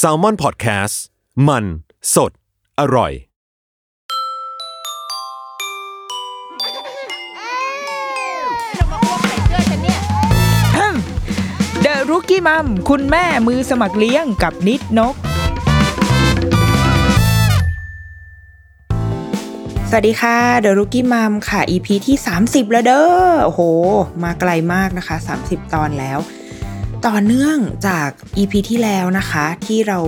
s a l ม o n PODCAST มัน สด อร่อย เดอะรุกี้มัมคุณแม่มือสมัครเลี้ยงกับนิดนก สวัสดีค่ะเดอะรุกี้มัมค่ะ EP ที่ 30 แล้วเด้อโอ้โห มาไกลมากนะคะ 30 ตอนแล้ว ต่อเนื่องจาก EP ที่แล้วนะคะ ที่เรา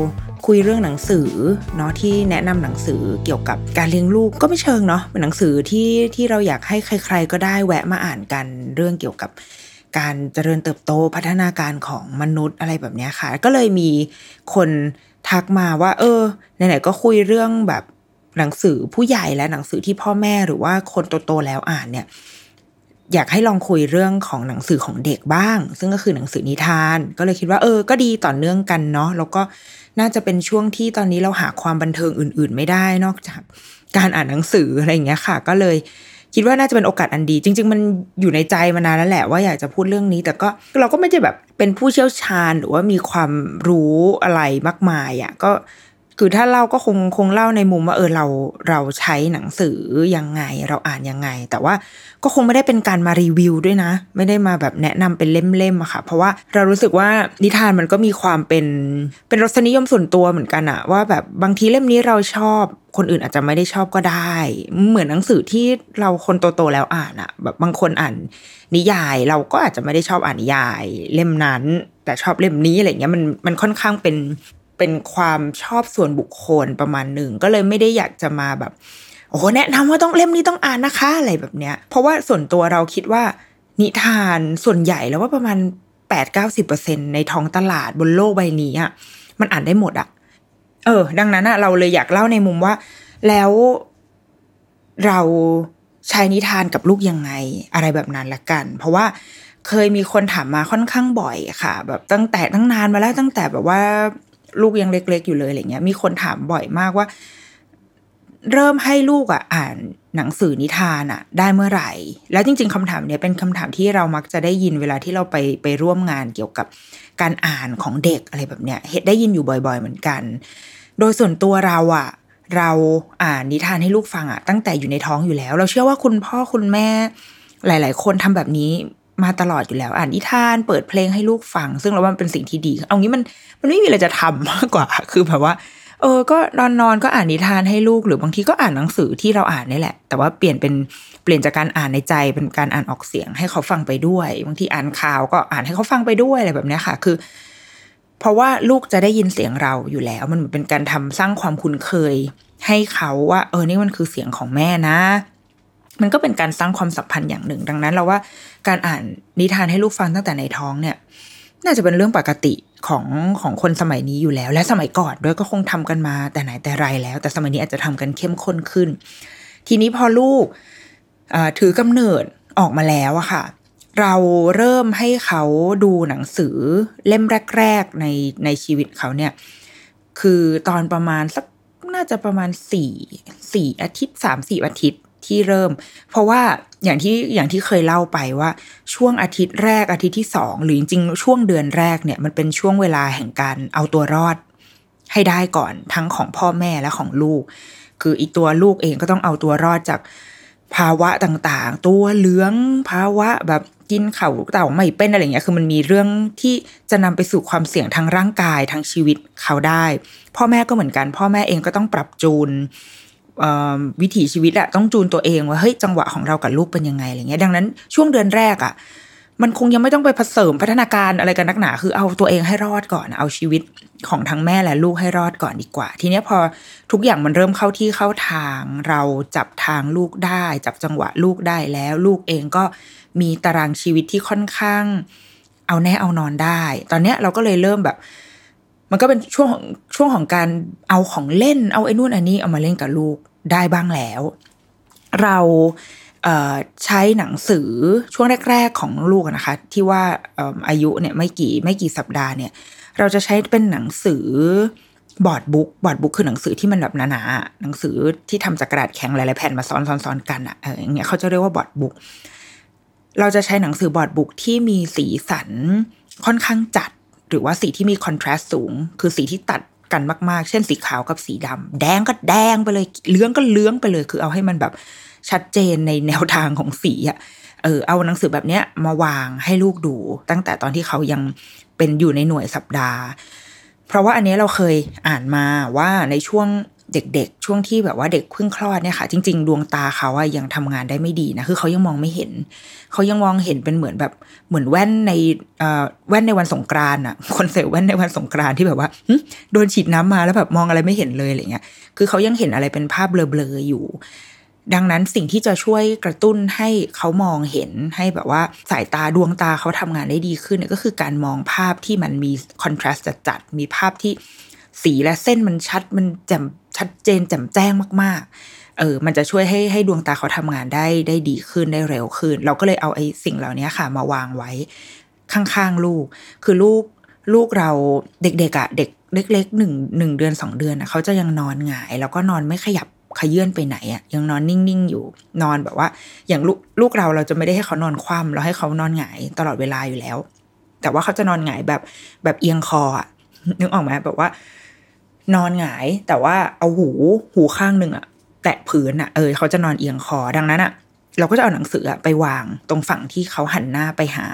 คุยเรื่องหนังสือเนาะที่แนะนำหนังสือเกี่ยวกับการเลี้ยงลูกก็ไม่เชิงเนาะเป็นหนังสือที่ที่เราอยากให้ใคร ๆ ก็ได้แวะมาอ่านกันเรื่องเกี่ยวกับการเจริญเติบโตพัฒนาการของมนุษย์อะไรแบบนี้ค่ะ ก็เลยมีคนทักมาว่า เออไหนๆก็คุยเรื่องแบบหนังสือผู้ใหญ่และหนังสือที่พ่อแม่หรือว่าคนโตๆแล้วอ่านเนี่ย อยากให้ลองคุยเรื่องของหนังสือของเด็กบ้าง ซึ่งก็คือหนังสือนิทาน ก็เลยคิดว่าเออ ก็ดีต่อเนื่องกันเนาะแล้วก็น่าจะเป็นช่วงที่ตอนนี้เราหาความบันเทิงอื่น ๆ ไม่ได้นอกจากการอ่านหนังสืออะไรอย่างเงี้ยค่ะ ก็เลยคิดว่าน่าจะเป็นโอกาสอันดี จริง ๆ มันอยู่ในใจมานานแล้วแหละว่าอยากจะพูดเรื่องนี้ แต่ก็เราก็ไม่ได้แบบเป็นผู้เชี่ยวชาญหรือว่ามีความรู้อะไรมากมายอะ่ะก็ คือถ้าเล่าก็คงคงเล่าในมุมว่าเออเราเราใช้หนังสือยังไง เราอ่านยังไง แต่ว่าก็คงไม่ได้เป็นการมารีวิวด้วยนะ ไม่ได้มาแบบแนะนำเป็นเล่มๆอะค่ะ เพราะว่าเรารู้สึกว่านิทานมันก็มีความเป็นเป็นรสนิยมส่วนตัวเหมือนกันอะว่าแบบบางทีเล่มนี้เราชอบคนอื่นอาจจะไม่ได้ชอบก็ได้ เหมือนหนังสือที่เราคนโตๆแล้วอ่านอะแบบบางคนอ่านนิยาย เราก็อาจจะไม่ได้ชอบอ่านนิยาย เล่มนั้น แต่ชอบเล่มนี้อะไรเงี้ยมันมันค่อนข้างเป็น เป็นความชอบส่วนบุคคลประมาณหนึ่ง ก็เลยไม่ได้อยากจะมาแบบ โอ้แนะนำว่าต้องเล่มนี้ต้องอ่านนะคะอะไรแบบเนี้ย เพราะว่าส่วนตัวเราคิดว่านิทานส่วนใหญ่แล้วว่าประมาณแปดเก้าสิบเปอร์เซ็นในท้องตลาดบนโลกใบนี้อะมันอ่านได้หมดอะ เออ ดังนั้นอะเราเลยอยากเล่าในมุมว่า แล้วเราใช้นิทานกับลูกยังไงอะไรแบบนั้นละกัน เพราะว่าเคยมีคนถามมาค่อนข้างบ่อยค่ะ แบบตั้งแต่ตั้งนานมาแล้วตั้งแต่แบบว่า ลูกยังเล็ก ๆ อยู่เลยอะไรเงี้ย มีคนถามบ่อยมากว่า เริ่มให้ลูกอะ อ่านหนังสือนิทานอะ ได้เมื่อไหร่ แล้วจริง ๆคำถามเนี้ยเป็นคำถามที่เรามักจะได้ยินเวลาที่เราไปไปร่วมงานเกี่ยวกับการอ่านของเด็กอะไรแบบเนี้ยเห็นได้ยินอยู่บ่อย ๆ เหมือนกัน โดยส่วนตัวเราอะ เราอ่านนิทานให้ลูกฟังอะตั้งแต่อยู่ในท้องอยู่แล้ว เราเชื่อว่าคุณพ่อคุณแม่หลาย ๆ คนทำแบบนี้ มาตลอดอยู่แล้ว อ่านนิทานเปิดเพลงให้ลูกฟัง ซึ่งเราว่ามันเป็นสิ่งที่ดี เอางี้มันมันไม่มีอะไรจะทำมากกว่า คือแบบว่า เออ ก็นอนนอนก็อ่านนิทานให้ลูกหรือบางทีก็อ่านหนังสือที่เราอ่านนี่แหละ แต่ว่าเปลี่ยนเป็นเปลี่ยนจากการอ่านในใจเป็นการอ่านออกเสียงให้เขาฟังไปด้วย บางทีอ่านข่าวก็อ่านให้เขาฟังไปด้วยอะไรแบบนี้ค่ะ คือ เพราะว่าลูกจะได้ยินเสียงเราอยู่แล้ว มันเป็นการทำสร้างความคุ้นเคย ให้เขาว่า เออนี่มันคือเสียงของแม่นะ มันก็เป็นการสร้างความสัมพันธ์อย่างหนึ่ง ดังนั้นเราว่าการอ่านนิทานให้ลูกฟังตั้งแต่ในท้องเนี่ย น่าจะเป็นเรื่องปกติของของคนสมัยนี้อยู่แล้ว และสมัยก่อนด้วยก็คงทำกันมาแต่ไหนแต่ไรแล้ว แต่สมัยนี้อาจจะทำกันเข้มข้นขึ้น ทีนี้พอลูกถือกำเนิดออกมาแล้วอะค่ะ เราเริ่มให้เขาดูหนังสือเล่มแรก ๆ ในในชีวิตเขาเนี่ย คือตอนประมาณสักน่าจะประมาณสี่สี่อาทิตย์สามสี่อาทิตย์ ที่เริ่ม เพราะว่าอย่างที่อย่างที่เคยเล่าไปว่า ช่วงอาทิตย์แรกอาทิตย์ที่สองหรือจริงๆช่วงเดือนแรกเนี่ยมันเป็นช่วงเวลาแห่งการเอาตัวรอด ให้ได้ก่อนทั้งของพ่อแม่และของลูก คืออีกตัวลูกเองก็ต้องเอาตัวรอดจากภาวะต่างๆ ตัวเหลืองภาวะแบบกินเข่าเต่าไม่เป็นอะไรเงี้ย คือมันมีเรื่องที่จะนำไปสู่ความเสี่ยงทางร่างกายทางชีวิตเขาได้ พ่อแม่ก็เหมือนกัน พ่อแม่เองก็ต้องปรับจูน วิถีชีวิตอะต้องจูนตัวเองว่าเฮ้ยจังหวะของเรากับลูกเป็นยังไงอะไรเงี้ยดังนั้นช่วงเดือนแรกอะมันคงยังไม่ต้องไปผสมพัฒนาการอะไรกันนักหนา คือเอาตัวเองให้รอดก่อน เอาชีวิตของทั้งแม่และลูกให้รอดก่อนดีกว่า ทีนี้พอทุกอย่างมันเริ่มเข้าที่เข้าทาง เราจับทางลูกได้ จับจังหวะลูกได้แล้ว ลูกเองก็มีตารางชีวิตที่ค่อนข้าง เอาแน่เอานอนได้ ตอนเนี้ยเราก็เลยเริ่มแบบ มันก็เป็นช่วงของช่วงของการเอาของเล่น เอาไอ้นู่นอันนี้เอามาเล่นกับลูกได้บ้างแล้ว เราใช้หนังสือช่วงแรก ๆ ของลูกนะคะ ที่ว่าอายุเนี่ยไม่กี่ไม่กี่สัปดาห์เนี่ย เราจะใช้เป็นหนังสือ board book board book คือหนังสือที่มันแบบหนาๆหนังสือที่ทำจากกระดาษแข็งหลายๆแผ่นมาซ้อนๆกันอะค่ะอย่างเงี้ยเขาจะเรียกว่า board bookเราจะใช้หนังสือบอร์ดบุ๊กที่มีสีสันค่อนข้างจัด หรือว่าสีที่มีคอนทราสต์สูง คือสีที่ตัดกันมากๆ เช่นสีขาวกับสีดำแดงก็แดงไปเลยเลื้องก็เลื้องไปเลย คือเอาให้มันแบบชัดเจนในแนวทางของสีอะเออเอาหนังสือแบบเนี้ยมาวางให้ลูกดู ตั้งแต่ตอนที่เขายังเป็นอยู่ในหน่วยสัปดาห์ เพราะว่าอันนี้เราเคยอ่านมาว่าในช่วง เด็กๆ ช่วงที่แบบว่าเด็กเพิ่งคลอดเนี่ยค่ะ จริง ๆ ดวงตาเขาอะยังทำงานได้ไม่ดีนะคือเขายังมองไม่เห็น เขายังมองเห็นเป็นเหมือนแบบเหมือนแว่นในเอ่อแว่นในวันสงกรานอะคนใส่แว่นในวันสงกรานที่แบบว่าโดนฉีดน้ำมาแล้วแบบมองอะไรไม่เห็นเลยอะไรเงี้ยคือเขายังเห็นอะไรเป็นภาพเบลอๆอยู่ ดังนั้นสิ่งที่จะช่วยกระตุ้นให้เขามองเห็นให้แบบว่าสายตาดวงตาเขาทำงานได้ดีขึ้นเนี่ยก็คือการมองภาพที่มันมีคอนทราสต์จัดๆมีภาพที่ สีและเส้นมันชัดมันแจ่มชัดเจนแจ่มแจ้งมาก ๆ เออ มันจะช่วยให้ให้ดวงตาเขาทำงานได้ได้ดีขึ้นได้เร็วขึ้น เราก็เลยเอาไอ้สิ่งเหล่านี้ค่ะ มาวางไว้ข้างๆลูก คือลูกลูกเราเด็กๆอะ่ะเด็กเล็กๆหนึ่งหนึ่งเดือนสองเดือนอะเขาจะยังนอนหงาย แล้วก็นอนไม่ขยับขยื่นไปไหนอะยังนอนนิ่งๆอยู่นอนแบบว่า อย่างลูกลูกเราเราจะไม่ได้ให้เขานอนคว่ำเราให้เขานอนหงายตลอดเวลาอยู่แล้ว แต่ว่าเขาจะนอนหงายแบบแบบเอียงคออะนึกออกไหมแบบว่า นอนหงาย แต่ว่าเอาหูหูข้างหนึ่งอะแตะพื้นอะเออเขาจะนอนเอียงคอดังนั้นอะเราก็จะเอาหนังสือไปวางตรงฝั่งที่เขาหันหน้าไปหา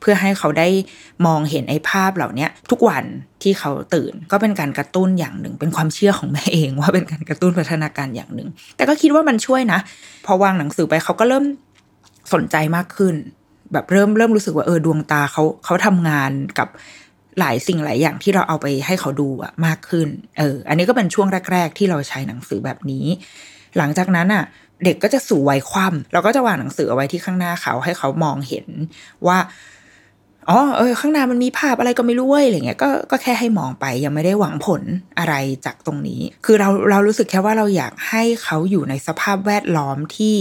เพื่อให้เขาได้มองเห็นไอ้ภาพเหล่านี้ทุกวันที่เขาตื่นก็เป็นการกระตุ้นอย่างหนึ่ง เป็นความเชื่อของแม่เองว่าเป็นการกระตุ้นพัฒนาการอย่างหนึ่ง แต่ก็คิดว่ามันช่วยนะ พอวางหนังสือไปเขาก็เริ่มสนใจมากขึ้น แบบเริ่มเริ่มรู้สึกว่าเออดวงตาเขาเขาทำงานกับ หลายสิ่งหลายอย่างที่เราเอาไปให้เขาดูอะมากขึ้น เออ อันนี้ก็เป็นช่วงแรก ๆ ที่เราใช้หนังสือแบบนี้ หลังจากนั้นอะเด็กก็จะสู่วัยคว่ำเราก็จะวางหนังสือเอาไว้ที่ข้างหน้าเขาให้เขามองเห็นว่าอ๋อเออข้างหน้ามันมีภาพอะไรก็ไม่รู้เว้ยอะไรเงี้ยก็ก็แค่ให้มองไปยังไม่ได้หวังผลอะไรจากตรงนี้ คือเราเรารู้สึกแค่ว่าเราอยากให้เขาอยู่ในสภาพแวดล้อมที่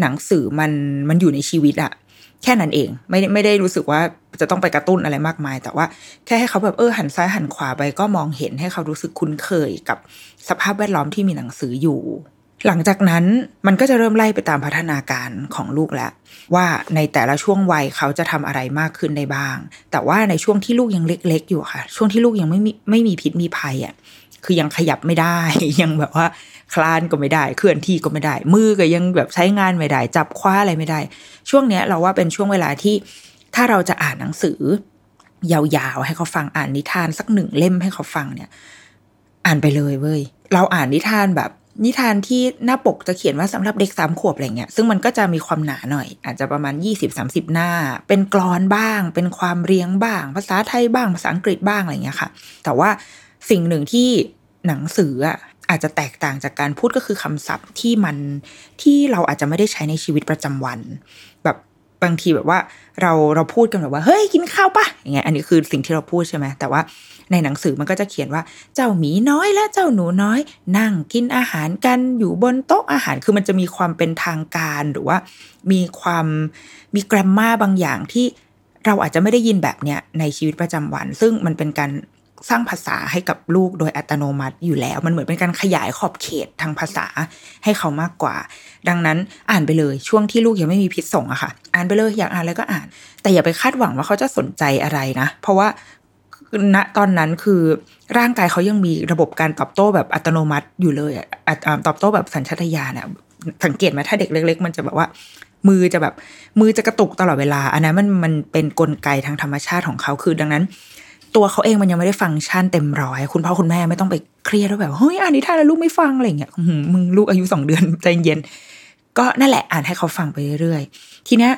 หนังสือมันมันอยู่ในชีวิตอะ แค่นั้นเองไม่ไม่ได้รู้สึกว่าจะต้องไปกระตุ้นอะไรมากมาย แต่ว่าแค่ให้เขาแบบเออหันซ้ายหันขวาไปก็มองเห็นให้เขารู้สึกคุ้นเคยกับสภาพแวดล้อมที่มีหนังสืออยู่ หลังจากนั้นมันก็จะเริ่มไล่ไปตามพัฒนาการของลูกแล้วว่าในแต่ละช่วงวัยเขาจะทำอะไรมากขึ้นได้บ้าง แต่ว่าในช่วงที่ลูกยังเล็ก ๆ อยู่ค่ะ ช่วงที่ลูกยังไม่มีไม่มีพิษมีภัยอะคือยังขยับไม่ได้ยังแบบว่า คลานก็ไม่ได้เคลื่อนที่ก็ไม่ได้ มือก็ยังแบบใช้งานไม่ได้ จับคว้าอะไรไม่ได้ ช่วงเนี้ยเราว่าเป็นช่วงเวลาที่ถ้าเราจะอ่านหนังสือ ยาวๆให้เขาฟังอ่านนิทานสักหนึ่งเล่มให้เขาฟังเนี่ย อ่านไปเลยเว้ยเราอ่านนิทานแบบนิทานที่หน้าปกจะเขียนว่าสำหรับเด็กสามขวบอะไรเงี้ย ซึ่งมันก็จะมีความหนาหน่อย อาจจะประมาณ 20-30 หน้า เป็นกรอนบ้าง เป็นความเรียงบ้าง ภาษาไทยบ้าง ภาษาอังกฤษบ้างอะไรเงี้ยค่ะ แต่ว่าสิ่งหนึ่งที่หนังสืออะ อาจจะแตกต่างจากการพูดก็คือคำศัพท์ที่มันที่เราอาจจะไม่ได้ใช้ในชีวิตประจำวัน แบบบางทีแบบว่าเราเราพูดกันแบบว่าเฮ้ยกินข้าวปะอย่างเงี้ยอันนี้คือสิ่งที่เราพูดใช่ไหมแต่ว่าในหนังสือมันก็จะเขียนว่าเจ้าหมีน้อยและเจ้าหนูน้อย นั่งกินอาหารกันอยู่บนโต๊ะอาหารคือมันจะมีความเป็นทางการหรือว่า มีความมีแกรมมาบางอย่างที่เราอาจจะไม่ได้ยินแบบเนี้ยในชีวิตประจำวัน ซึ่งมันเป็นการ สร้างภาษาให้กับลูกโดยอัตโนมัติอยู่แล้ว มันเหมือนเป็นการขยายขอบเขตทางภาษาให้เขามากกว่า ดังนั้นอ่านไปเลยช่วงที่ลูกยังไม่มีพิษส่งอะค่ะ อ่านไปเลยอยากอ่านอะไรก็อ่าน แต่อย่าไปคาดหวังว่าเขาจะสนใจอะไรนะ เพราะว่าณตอนนั้นคือร่างกายเขายังมีระบบการตอบโต้แบบอัตโนมัติอยู่เลยอะตอบโต้แบบสัญชาตญาณเนี่ยสังเกตไหมถ้าเด็กเล็ก ๆ มันจะแบบว่ามือจะแบบมือจะกระตุกตลอดเวลา อันนั้นมันมันเป็นนกลไกทางธรรมชาติของเขาคือดังนั้น ตัวเขาเองมันยังไม่ได้ฟังก์ชันเต็มร้อยคุณพ่อคุณแม่ไม่ต้องไปเครียดว่าแบบเฮ้ยอ่านนิทานแล้วลูกไม่ฟังอะไรเงี้ยมึงลูกอายุสองเดือนใจเย็น ก็นั่นแหละอ่านให้เขาฟังไปเรื่อยๆทีเนี้ย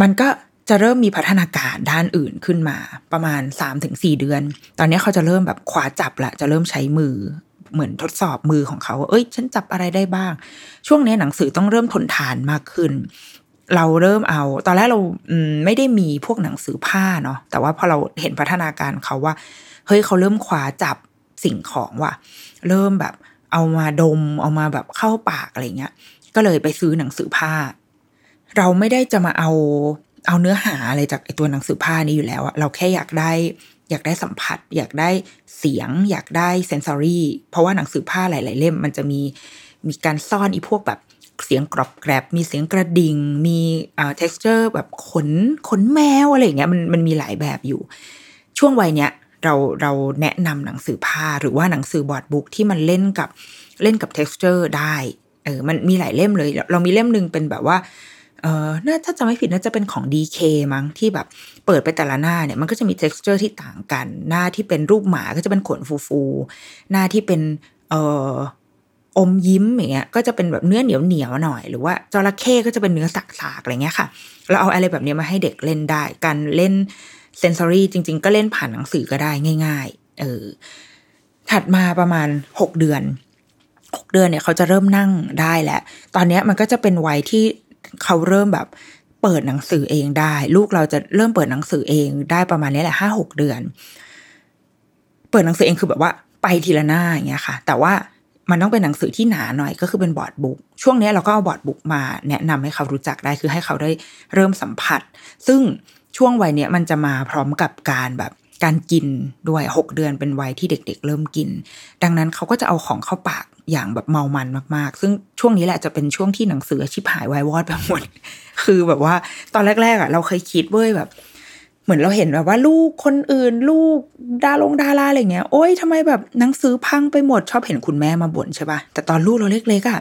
มันก็จะเริ่มมีพัฒนาการด้านอื่นขึ้นมา ประมาณสามถึงสี่เดือน ตอนนี้เขาจะเริ่มแบบขวาจับละจะเริ่มใช้มือเหมือนทดสอบมือของเขาเอ้ย ฉันจับอะไรได้บ้าง ช่วงนี้หนังสือต้องเริ่มทนทานมากขึ้น เราเริ่มเอา ตอนแรกเราไม่ได้มีพวกหนังสือผ้าเนาะแต่ว่าพอเราเห็นพัฒนาการเขาว่า เฮ้ยเขาเริ่มขวาจับสิ่งของว่ะ เริ่มแบบเอามาดม เอามาแบบเข้าปากอะไรเงี้ย ก็เลยไปซื้อหนังสือผ้า เราไม่ได้จะมาเอาเอาเนื้อหาอะไรจากไอตัวหนังสือผ้านี้อยู่แล้วอะเราแค่อยากได้อยากได้สัมผัส อยากได้เสียง อยากได้เซนซอรี่เพราะว่าหนังสือผ้าหลาย ๆ เล่ม มันจะมีมีการซ่อนอีพวกแบบ เสียงกรอบแกรบ มีเสียงกระดิ่ง มีอ่า texture แบบขนขนแมวอะไรอย่างเงี้ยมันมันมีหลายแบบอยู่ ช่วงวัยเนี้ยเราเราแนะนำหนังสือผ้าหรือว่าหนังสือบอร์ดบุ๊กที่มันเล่นกับเล่นกับ texture ได้เออมันมีหลายเล่มเลย เรามีเล่มหนึ่งเป็นแบบว่าเออน่าถ้าจำไม่ผิดน่าจะเป็นของ DK มั้งที่แบบเปิดไปแต่ละหน้าเนี่ยมันก็จะมี texture ที่ต่างกัน หน้าที่เป็นรูปหมาก็จะเป็นขนฟูๆ หน้าที่เป็นเออ อมยิ้มอย่างเงี้ยก็จะเป็นแบบเนื้อเหนียวเหนียวหน่อย หรือว่าจระเข้ก็จะเป็นเนื้อสักๆอะไรเงี้ยค่ะเราเอาอะไรแบบนี้มาให้เด็กเล่นได้ การเล่นเซนซอรี่จริง ๆ ก็เล่นผ่านหนังสือก็ได้ง่าย ๆ เออ ถัดมาประมาณหกเดือนหกเดือนเนี่ยเขาจะเริ่มนั่งได้แหละตอนนี้มันก็จะเป็นวัยที่เขาเริ่มแบบเปิดหนังสือเองได้ ลูกเราจะเริ่มเปิดหนังสือเองได้ประมาณนี้แหละห้าหกเดือน เปิดหนังสือเองคือแบบว่าไปทีละหน้าอย่างเงี้ยค่ะ แต่ว่า มันต้องเป็นหนังสือที่หนาหน่อยก็คือเป็นบอร์ดบุ๊กช่วงนี้เราก็เอาบอร์ดบุ๊กมาแนะนำให้เขารู้จักได้คือให้เขาได้เริ่มสัมผัส ซึ่งช่วงวัยเนี้ยมันจะมาพร้อมกับการแบบการกินด้วยหกเดือนเป็นวัยที่เด็กๆ เริ่มกิน ดังนั้นเขาก็จะเอาของเข้าปากอย่างแบบเมามันมากๆ ซึ่งช่วงนี้แหละจะเป็นช่วงที่หนังสือชิบหายวายวอดไปหมด คือแบบว่าตอนแรกๆอะเราเคยคิดเว้ยแบบ เหมือนเราเห็นแบบว่าลูกคนอื่น ลูกดาลงดาราอะไรเงี้ยโอ๊ยทำไมแบบหนังสือพังไปหมดชอบเห็นคุณแม่มาบ่นใช่ปะแต่ตอนลูกเราเล็กๆอะ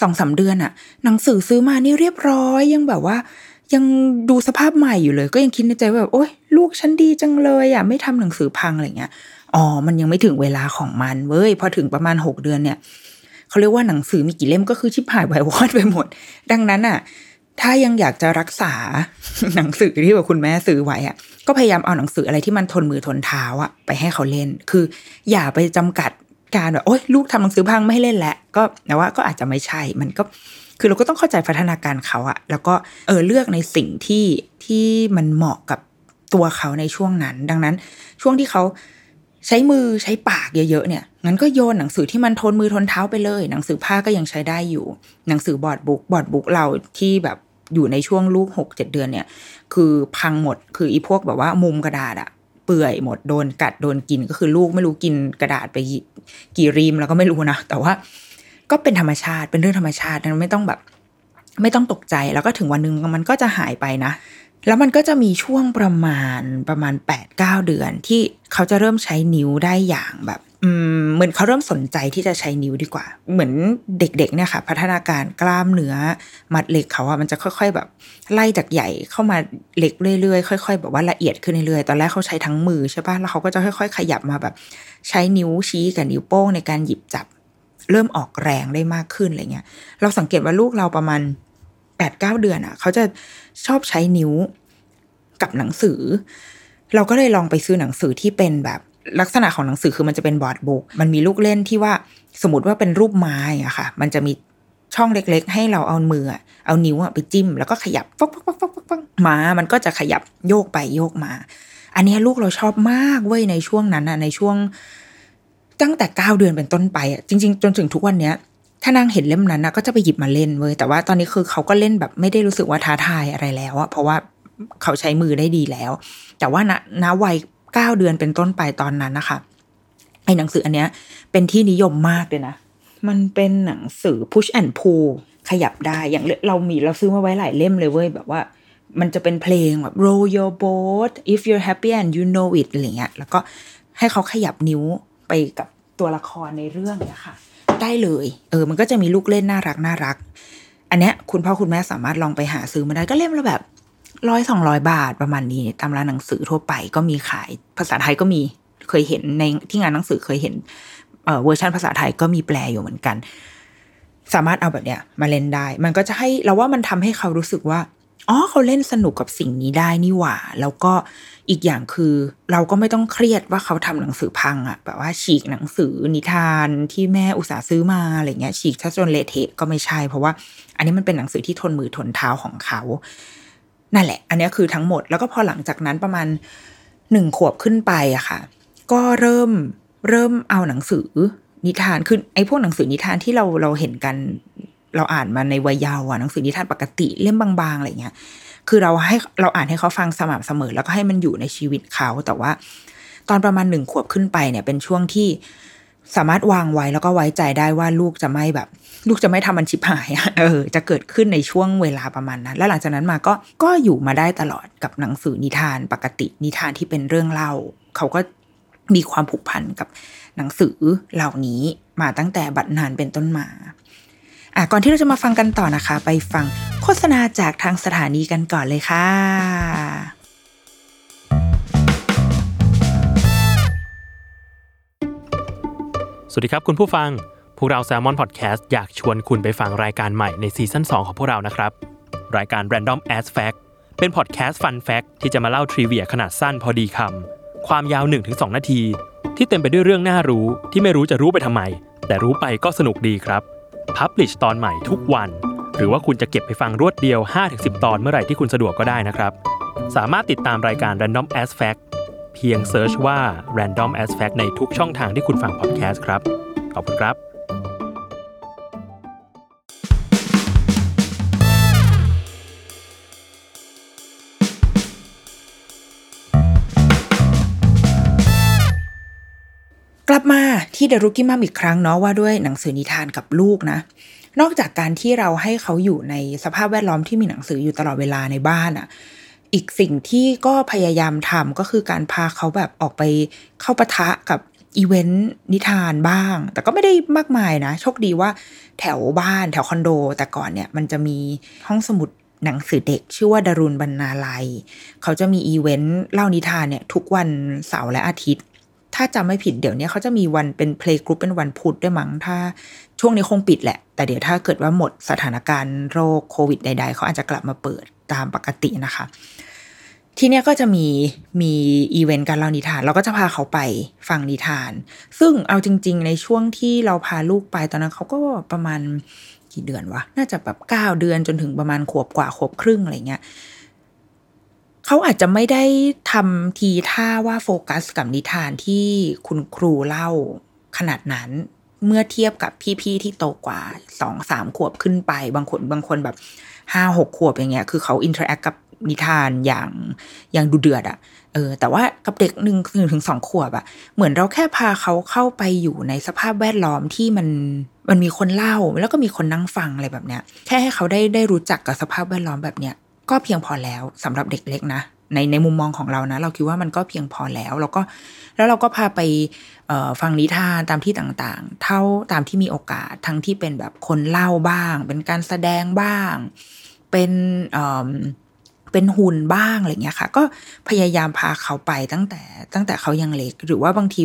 สองสาเดือนอะหนังสือซื้อมานี่เรียบร้อยยังแบบว่า ยังดูสภาพใหม่อยู่เลย ก็ยังคิดในใจว่าแบบโอ๊ยลูกฉันดีจังเลยอะไม่ทำหนังสือพังอะไรเงี้ยอ๋อมันยังไม่ถึงเวลาของมันเว้ยพอถึงประมาณหกเดือนเนี่ยเขาเรียกว่าหนังสือมีกี่เล่มก็คือชิบหายไววอดไปหมด ดังนั้นอะ ถ้ายังอยากจะรักษาหนังสือที่แบบคุณแม่ซื้อไว้อะก็พยายามเอาหนังสืออะไรที่มันทนมือทนเท้าอะไปให้เขาเล่น คือ อย่าไปจำกัดการแบบโอ๊ยลูกทำหนังสือพังไม่ให้เล่นแล้วก็แต่ว่าก็อาจจะไม่ใช่ มันก็คือเราก็ต้องเข้าใจพัฒนาการเขาอะแล้วก็เออเลือกในสิ่งที่ที่มันเหมาะกับตัวเขาในช่วงนั้น ดังนั้น ช่วงที่เขาใช้มือใช้ปากเยอะๆเนี่ยงั้นก็โยนหนังสือที่มันทนมือทนเท้าไปเลย หนังสือผ้าก็ยังใช้ได้อยู่ หนังสือ board book board book เราที่แบบ อยู่ในช่วงลูกหกเจ็ดเดือนเนี่ย คือพังหมดคืออีพวกแบบว่ามุมกระดาษอะเปื่อยหมดโดนกัดโดนกินก็คือลูกไม่รู้กินกระดาษไปกี่รีมแล้วก็ไม่รู้นะแต่ว่าก็เป็นธรรมชาติเป็นเรื่องธรรมชาตินั้นไม่ต้องแบบ ไม่ต้องตกใจแล้วก็ถึงวันหนึ่งมันก็จะหายไปนะแล้วมันก็จะมีช่วงประมาณประมาณ8ปดเเดือนที่เขาจะเริ่มใช้นิ้วได้อย่างแบบ เหมือนเขาเริ่มสนใจที่จะใช้นิ้วดีกว่า เหมือนเด็กๆเนี่ยค่ะ พัฒนาการกล้ามเนื้อมัดเล็กเขาอะมันจะค่อย ๆ แบบ ไล่จากใหญ่เข้ามาเล็กเรื่อยๆค่อยๆแบบว่าละเอียดขึ้นเรื่อยๆตอนแรกเขาใช้ทั้งมือใช่ปะแล้วเขาก็จะค่อยๆ ขยับมาแบบ ใช้นิ้วชี้กับนิ้วโป้งในการหยิบจับ เริ่มออกแรงได้มากขึ้นอะไรเงี้ย เราสังเกตว่าลูกเราประมาณแปดเก้าเดือนอะเขาจะชอบใช้นิ้วกับหนังสือ เราก็เลยลองไปซื้อหนังสือที่เป็นแบบ ลักษณะของหนังสือคือมันจะเป็นบอร์ดบุ๊กมันมีลูกเล่นที่ว่าสมมติว่าเป็นรูปไม้อะค่ะ มันจะมีช่องเล็กๆ ให้เราเอามือเอานิ้วไปจิ้ม แล้วก็ขยับฟักฟักฟักฟักฟักมา มันก็จะขยับโยกไปโยกมา อันนี้ลูกเราชอบมากเว้ยในช่วงนั้นอะในช่วง ตั้งแต่เก้าเดือนเป็นต้นไปอะจริง ๆ จนถึงทุกวันเนี้ยถ้านางเห็นเล่มนั้นนะก็จะไปหยิบมาเล่นเว้ยแต่ว่าตอนนี้คือเขาก็เล่นแบบไม่ได้รู้สึกว่าท้าทายอะไรแล้วอะเพราะว่าเขาใช้มือได้ดีแล้ว แต่ว่าณณวัย เก้าเดือนเป็นต้นไปตอนนั้นนะคะไอ้หนังสืออันเนี้ย เป็นที่นิยมมากเลยนะ มันเป็นหนังสือ push and pull ขยับได้อย่างเรามีเราซื้อมาไว้หลายเล่มเลยเว้ยแบบว่ามันจะเป็นเพลงแบบ roll your boat if you're happy and you know it อะไรเงี้ย แล้วก็ให้เขาขยับนิ้วไปกับตัวละครในเรื่องเนี่ยค่ะได้เลย เออ มันก็จะมีลูกเล่นน่ารักน่ารัก อันเนี้ยคุณพ่อคุณแม่สามารถลองไปหาซื้อมาได้ก็เล่มละแบบ ร้อยสองร้อยบาทประมาณนี้ตามร้านหนังสือทั่วไปก็มีขายภาษาไทยก็มีเคยเห็นในที่งานหนังสือเคยเห็นเวอร์ชันภาษาไทยก็มีแปลอยู่เหมือนกัน สามารถเอาแบบเนี้ยมาเล่นได้ มันก็จะให้เราว่ามันทำให้เขารู้สึกว่าอ๋อเขาเล่นสนุกกับสิ่งนี้ได้นี่หว่า แล้วก็อีกอย่างคือ เราก็ไม่ต้องเครียดว่าเขาทำหนังสือพังอะแบบว่าฉีกหนังสือนิทานที่แม่อุตส่าห์ซื้อมาอะไรเงี้ยฉีกถ้าจนเละเทะก็ไม่ใช่ เพราะว่า อันนี้มันเป็นหนังสือที่ทนมือทนเท้าของเขา นั่นแหละ อันนี้คือทั้งหมด แล้วก็พอหลังจากนั้นประมาณหนึ่งขวบขึ้นไปอะค่ะ ก็เริ่มเริ่มเอาหนังสือนิทานคือไอ้พวกหนังสือนิทานที่เราเราเห็นกัน เราอ่านมาในวัยเยาว์อะหนังสือนิทานปกติเล่มบางๆอะไรเงี้ย คือเราให้เราอ่านให้เขาฟังสม่ำเสมอ แล้วก็ให้มันอยู่ในชีวิตเขาแต่ว่า ตอนประมาณหนึ่งขวบขึ้นไปเนี่ย เป็นช่วงที่ สามารถวางไว้แล้วก็ไว้ใจได้ว่าลูกจะไม่แบบ ลูกจะไม่ทำมันชิบหายเออ จะเกิดขึ้นในช่วงเวลาประมาณนั้น แล้วหลังจากนั้นมาก็ก็อยู่มาได้ตลอดกับหนังสือนิทานปกตินิทานที่เป็นเรื่องเล่า เขาก็มีความผูกพันกับหนังสือเหล่านี้มาตั้งแต่บัดนานเป็นต้นมาอะก่อนที่เราจะมาฟังกันต่อนะคะ ไปฟังโฆษณาจากทางสถานีกันก่อนเลยค่ะ วัสดีครับคุณผู้ฟัง พวกเรา Salmon Podcast อยากชวนคุณไปฟังรายการใหม่ในซีซั่น2 ของพวกเรานะครับ รายการ Random As Fact เป็นพอดแคสต์ Fun Fact ที่จะมาเล่าทริเวียขนาดสั้นพอดีคำความยาว 1-2 นาที ที่เต็มไปด้วยเรื่องน่ารู้ที่ไม่รู้จะรู้ไปทำไม แต่รู้ไปก็สนุกดีครับ Publish ตอนใหม่ทุกวัน หรือว่าคุณจะเก็บไปฟังรวดเดียว 5-10 ตอนเมื่อไหร่ที่คุณสะดวกก็ได้นะครับสามารถติดตามรายการ Random As Fact เพียง search ว่า Random As Fact ในทุกช่องทางที่คุณฟังพอดแคสต์ครับ ขอบคุณครับ กลับมาที่เดรุกิมัมอีกครั้งเนาะว่าด้วยหนังสือนิทานกับลูกนะนอกจากการที่เราให้เขาอยู่ในสภาพแวดล้อมที่มีหนังสืออยู่ตลอดเวลาในบ้านอะ่ะ อีกสิ่งที่ก็พยายามทำก็คือการพาเขาแบบออกไปเข้าปะทะกับอีเวนต์นิทานบ้าง แต่ก็ไม่ได้มากมายนะ โชคดีว่าแถวบ้านแถวคอนโด แต่ก่อนเนี่ยมันจะมีห้องสมุดหนังสือเด็ก ชื่อว่าดารุณบรรณาลัย เขาจะมีอีเวนต์เล่านิทานเนี่ย ทุกวันเสาร์และอาทิตย์ ถ้าจำไม่ผิดเดี๋ยวนี้เขาจะมีวันเป็น playgroup เป็นวันพุธด้วยมั้งถ้า ช่วงนี้คงปิดแหละ แต่เดี๋ยวถ้าเกิดว่าหมดสถานการณ์โรคโควิดใด ๆ เขาอาจจะกลับมาเปิดตามปกตินะคะ ที่เนี้ยก็จะมีมีอีเวนต์การเล่านิทาน เราก็จะพาเขาไปฟังนิทาน ซึ่งเอาจริง ๆ ในช่วงที่เราพาลูกไปตอนนั้นเขาก็ประมาณกี่เดือนวะ น่าจะแบบเก้าเดือนจนถึงประมาณขวบกว่าขวบครึ่งอะไรเงี้ยเขาอาจจะไม่ได้ทำทีท่าว่าโฟกัสกับนิทานที่คุณครูเล่าขนาดนั้น เมื่อเทียบกับพี่ๆที่โตกว่าสองสามขวบขึ้นไป บางคนบางคนแบบห้าหกขวบอย่างเงี้ย คือเขา interact กับนิทานอย่างอย่างดูเดือดอะเออ แต่ว่ากับเด็กหนึ่งหนึ่งถึงสองขวบอะเหมือนเราแค่พาเขาเข้าไปอยู่ในสภาพแวดล้อมที่มันมันมีคนเล่าแล้วก็มีคนนั่งฟังอะไรแบบเนี้ย แค่ให้เขาได้ได้รู้จักกับสภาพแวดล้อมแบบเนี้ยก็เพียงพอแล้วสำหรับเด็กเล็กนะ ในในมุมมองของเรานะ เราคิดว่ามันก็เพียงพอแล้ว แล้วก็แล้วเราก็พาไปฟังนิทานตามที่ต่างๆ เท่าตามที่มีโอกาสทั้งที่เป็นแบบคนเล่าบ้าง เป็นการแสดงบ้าง เป็นเป็นหุ่นบ้างอะไรเงี้ยค่ะ ก็พยายามพาเขาไปตั้งแต่ตั้งแต่เขายังเล็ก หรือว่าบางที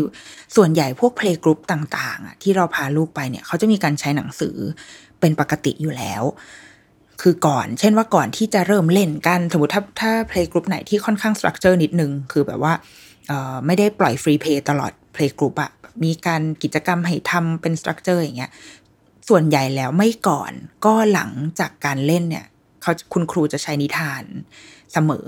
ส่วนใหญ่พวก playgroup ต่างๆอะที่เราพาลูกไปเนี่ยเขาจะมีการใช้หนังสือเป็นปกติอยู่แล้ว คือก่อน เช่นว่าก่อนที่จะเริ่มเล่นกัน สมมติถ้าถ้า playgroup ไหนที่ค่อนข้าง structure นิดนึง คือแบบว่าไม่ได้ปล่อย free play ตลอด playgroup อะมีการกิจกรรมให้ทำเป็น structure อย่างเงี้ยส่วนใหญ่แล้วไม่ก่อนก็หลังจากการเล่นเนี่ยเขาคุณครูจะใช้นิทาน เสมอ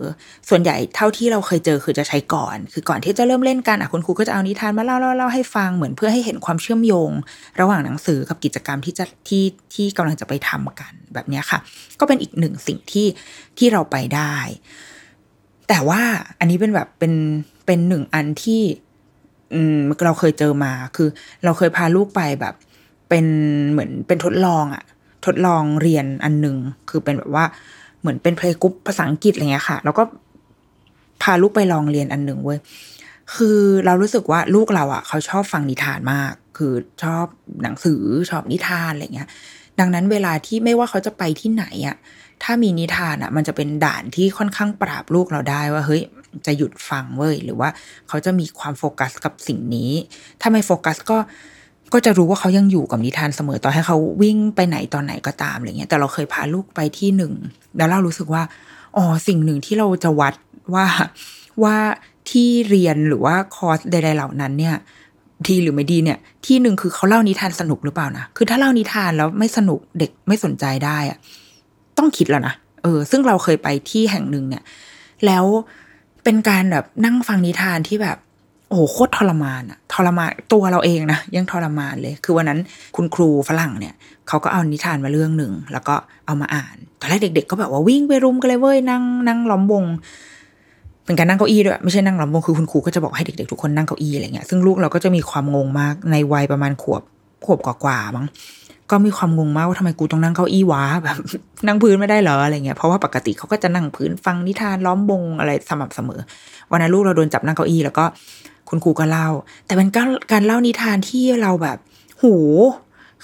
ส่วนใหญ่เท่าที่เราเคยเจอคือจะใช้ก่อน คือก่อนที่จะเริ่มเล่นกันอะคุณครูก็จะเอานิทานมาเล่าเล่าเล่าให้ฟังเหมือนเพื่อให้เห็นความเชื่อมโยง ระหว่างหนังสือกับกิจกรรมที่จะที่ที่กำลังจะไปทำกันแบบนี้ค่ะ ก็เป็นอีกหนึ่งสิ่งที่ที่เราไปได้ แต่ว่าอันนี้เป็นแบบเป็นเป็นหนึ่งอันที่อืมเราเคยเจอมาคือเราเคยพาลูกไปแบบ เป็นเหมือนเป็นทดลองอะทดลองเรียนอันหนึ่งคือเป็นแบบว่า เหมือนเป็นเพลงกรุ๊ปภาษาอังกฤษอะไรเงี้ยค่ะ แล้วก็พาลูกไปลองเรียนอันหนึ่งเว้ยคือเรารู้สึกว่าลูกเราอะ เขาชอบฟังนิทานมาก คือชอบหนังสือชอบนิทานอะไรเงี้ย ดังนั้นเวลาที่ไม่ว่าเขาจะไปที่ไหนอะถ้ามีนิทานอะ มันจะเป็นด่านที่ค่อนข้างปราบลูกเราได้ว่าเฮ้ยจะหยุดฟังเว้ยหรือว่าเขาจะมีความโฟกัสกับสิ่งนี้ ถ้าไม่โฟกัสก็ ก็จะรู้ว่าเขายังอยู่กับนิทานเสมอต่อให้เขาวิ่งไปไหนตอนไหนก็ตามอะไรเงี้ยแต่เราเคยพาลูกไปที่หนึ่งแล้วเรารู้สึกว่าอ๋อสิ่งหนึ่งที่เราจะวัดว่าว่าที่เรียนหรือว่าคอร์สใดๆเหล่านั้นเนี่ยดีหรือไม่ดีเนี่ย ที่หนึ่งคือเขาเล่านิทานสนุกหรือเปล่านะคือถ้าเล่านิทานแล้วไม่สนุกเด็กไม่สนใจได้อะต้องคิดแล้วนะเออ ซึ่งเราเคยไปที่แห่งหนึ่งเนี่ย แล้วเป็นการแบบนั่งฟังนิทานที่แบบ โอ้โหโคตรทรมานอะทรมานตัวเราเองนะยังทรมานเลย คือวันนั้นคุณครูฝรั่งเนี่ยเขาก็เอานิทานมาเรื่องหนึ่งแล้วก็เอามาอ่านตอนแรกเด็ก ๆ ก็แบบว่าวิ่งไปรุมกันเลยเว้ยนั่งนั่งล้อมวงเป็นการนั่งเก้าอี้ด้วยไม่ใช่นั่งล้อมวงคือคุณครูก็จะบอกให้เด็กๆทุกคนนั่งเก้าอี้อะไรเงี้ยซึ่งลูกเราก็จะมีความงงมากในวัยประมาณขวบขวบกว่าๆมั้งก็มีความงงมากว่าทำไมกูต้องนั่งเก้าอี้วะแบบนั่งพื้นไม่ได้เหรออะไรเงี้ยเพราะว่าปกติเขาก็จะนั่งพื้นฟังนิทานล้อมวงอะไรสม่ำเสมอ วันนั้นลูกเราโดนจับนั่งเก้าอี้แล้วก็ คุณครูก็เล่า แต่เป็นการการเล่านิทานที่เราแบบหู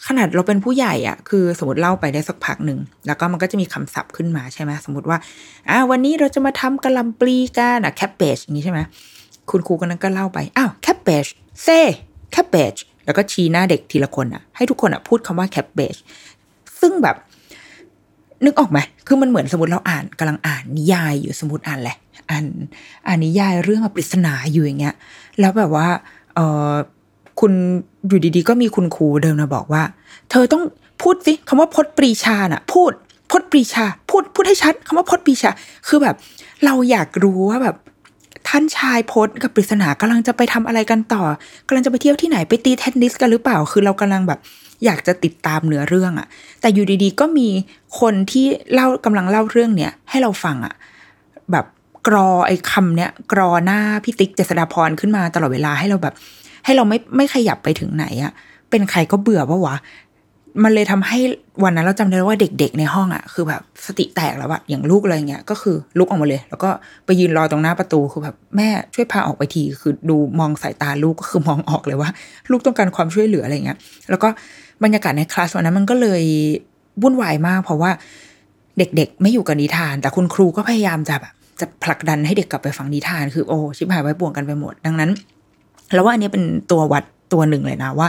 ขนาดเราเป็นผู้ใหญ่อะคือสมมติเล่าไปได้สักพักหนึ่ง แล้วก็มันก็จะมีคำศัพท์ขึ้นมาใช่ไหมสมมติว่าอ่าวันนี้เราจะมาทำกะหล่ำปลีกันอะ cabbage อย่างนี้ใช่ไหมคุณครูคนนั้นก็เล่าไปอ้าว cabbage say cabbage แล้วก็ชี้หน้าเด็กทีละคนอะให้ทุกคนอะพูดคำว่า cabbage ซึ่งแบบ นึกออกไหมคือมันเหมือนสมมติเราอ่านกำลังอ่านนิยายอยู่สมมติอ่านแหละอ่านอ่านนิยายเรื่องปริศนาอยู่อย่างเงี้ย แล้วแบบว่า เออคุณอยู่ดีๆ ก็มีคุณครูเดินมาบอกว่า เธอต้องพูดสิคำว่าพดปรีชาน่ะ พูดพดปรีชา พูดพูดให้ชัดคำว่าพดปรีชา คือแบบ เราอยากรู้ว่าแบบ ท่านชายพดกับปริศนากำลังจะไปทำอะไรกันต่อกำลังจะไปเที่ยวที่ไหนไปตีเทนนิสกันหรือเปล่า คือเรากำลังแบบอยากจะติดตามเนื้อเรื่องอะแต่อยู่ดีๆก็มีคนที่เล่ากำลังเล่าเรื่องเนี้ยให้เราฟังอะแบบกรอไอ้คำเนี้ยกรอหน้าพี่ติ๊กเจษฎาพรขึ้นมาตลอดเวลาให้เราแบบ ให้เราไม่ไม่ขยับไปถึงไหนอะเป็นใครก็เบื่อปะวะ มันเลยทำให้วันนั้นเราจำได้ว่าเด็ก ๆ ในห้องอะคือแบบสติแตกแล้วอะอย่างลูกอะไรเงี้ยก็คือลุกออกมาเลย แล้วก็ไปยืนรอตรงหน้าประตูคือแบบแม่ช่วยพาออกไปที คือดูมองสายตาลูกก็คือมองออกเลยว่า ลูกต้องการความช่วยเหลืออะไรเงี้ยแล้วก็บรรยากาศในคลาสวันนั้นมันก็เลยวุ่นวายมาก เพราะว่าเด็กๆ ไม่อยู่กับนิทาน แต่คุณครูก็พยายามจะแบบจะผลักดันให้เด็กกลับไปฟังนิทาน คือโอ้ชิบหายไว้ป่วงกันไปหมด ดังนั้น แล้วว่าอันนี้เป็นตัววัดตัวหนึ่งเลยนะว่า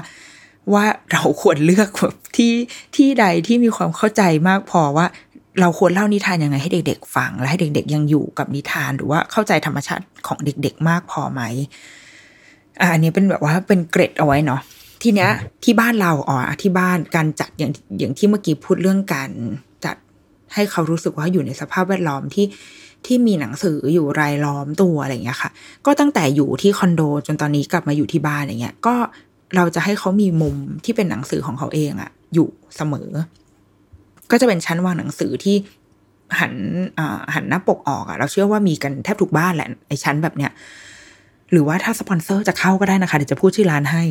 ว่าเราควรเลือกแบบที่ที่ใดที่มีความเข้าใจมากพอว่า เราควรเล่านิทานยังไงให้เด็ก ๆ ฟัง และให้เด็ก ๆ ยังอยู่กับนิทานหรือว่าเข้าใจธรรมชาติของเด็ก ๆ มากพอไหมอ่าอันนี้เป็นแบบว่าเป็นเกร็ดเอาไว้เนาะทีเนี้ยที่บ้านเราอ๋อที่บ้านการจัดอย่างอย่างที่เมื่อกี้พูดเรื่องการจัดให้เขารู้สึกว่าอยู่ในสภาพแวดล้อมที่ที่มีหนังสืออยู่รายล้อมตัวอะไรอย่างเงี้ยค่ะ ก็ตั้งแต่อยู่ที่คอนโดจนตอนนี้กลับมาอยู่ที่บ้านอย่างเงี้ย ก็ เราจะให้เขามีมุมที่เป็นหนังสือของเขาเองอะอยู่เสมอ ก็จะเป็นชั้นวางหนังสือที่หันหันหน้าปกออกอะเราเชื่อว่ามีกันแทบทุกบ้านแหละไอชั้นแบบเนี้ยหรือว่าถ้าสปอนเซอร์จะเข้าก็ได้นะคะ เดี๋ยวจะพูดชื่อร้านให้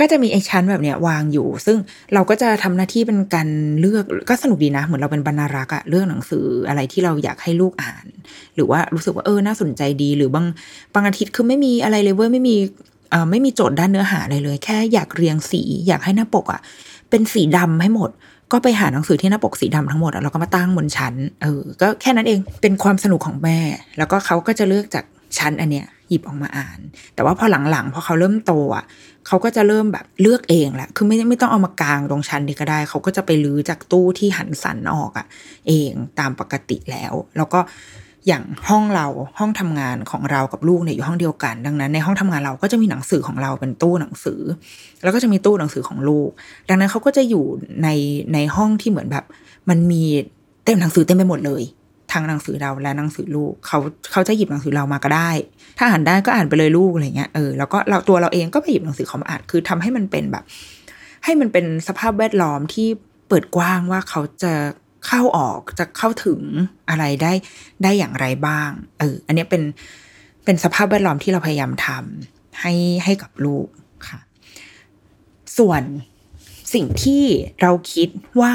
ก็จะมีไอชั้นแบบเนี้ยวางอยู่ ซึ่งเราก็จะทำหน้าที่เป็นการเลือกก็สนุกดีนะ เหมือนเราเป็นบรรณารักษ์อะเลือกหนังสืออะไรที่เราอยากให้ลูกอ่าน หรือว่ารู้สึกว่าเออน่าสนใจดี หรือบางบางอาทิตย์คือไม่มีอะไรเลยเว้ยไม่มี ไม่มีโจทย์ด้านเนื้อหาอะไรเลย แค่อยากเรียงสี อยากให้หน้าปกอะเป็นสีดำให้หมด ก็ไปหาหนังสือที่หน้าปกสีดำทั้งหมดแล้วก็มาตั้งบนชั้นเออก็แค่นั้นเองเป็นความสนุกของแม่ แล้วก็เขาก็จะเลือกจากชั้นอันเนี้ยหยิบออกมาอ่าน แต่ว่าพอหลังๆพอเขาเริ่มโตอะเขาก็จะเริ่มแบบเลือกเองแหละคือไม่ไม่ต้องเอามากางตรงชั้นนี้ก็ได้ เขาก็จะไปลื้อจากตู้ที่หันสันออกอะ เองตามปกติแล้ว แล้วก็ อย่างห้องเราห้องทำงานของเรากับลูกเนี่ยอยู่ห้องเดียวกัน ดังนั้นในห้องทำงานเราก็จะมีหนังสือของเราเป็นตู้หนังสือ แล้วก็จะมีตู้หนังสือของลูก ดังนั้นเขาก็จะอยู่ในในห้องที่เหมือนแบบ มันมีเต็มหนังสือเต็มไปหมดเลยทั้งหนังสือเราและหนังสือลูกเขาเขาจะหยิบหนังสือเรามาก็ได้ ถ้าอ่านได้ก็อ่านไปเลยลูกอะไรเงี้ยเออแล้วก็เราตัวเราเองก็ไปหยิบหนังสือเขามาอ่านคือทำให้มันเป็นแบบ ให้มันเป็นสภาพแวดล้อมที่เปิดกว้างว่าเขาจะ เข้าออกจะเข้าถึงอะไรได้ได้อย่างไรบ้าง เออ อันนี้เป็นเป็นสภาพแวดล้อมที่เราพยายามทำให้ให้กับลูกค่ะ ส่วนสิ่งที่เราคิดว่า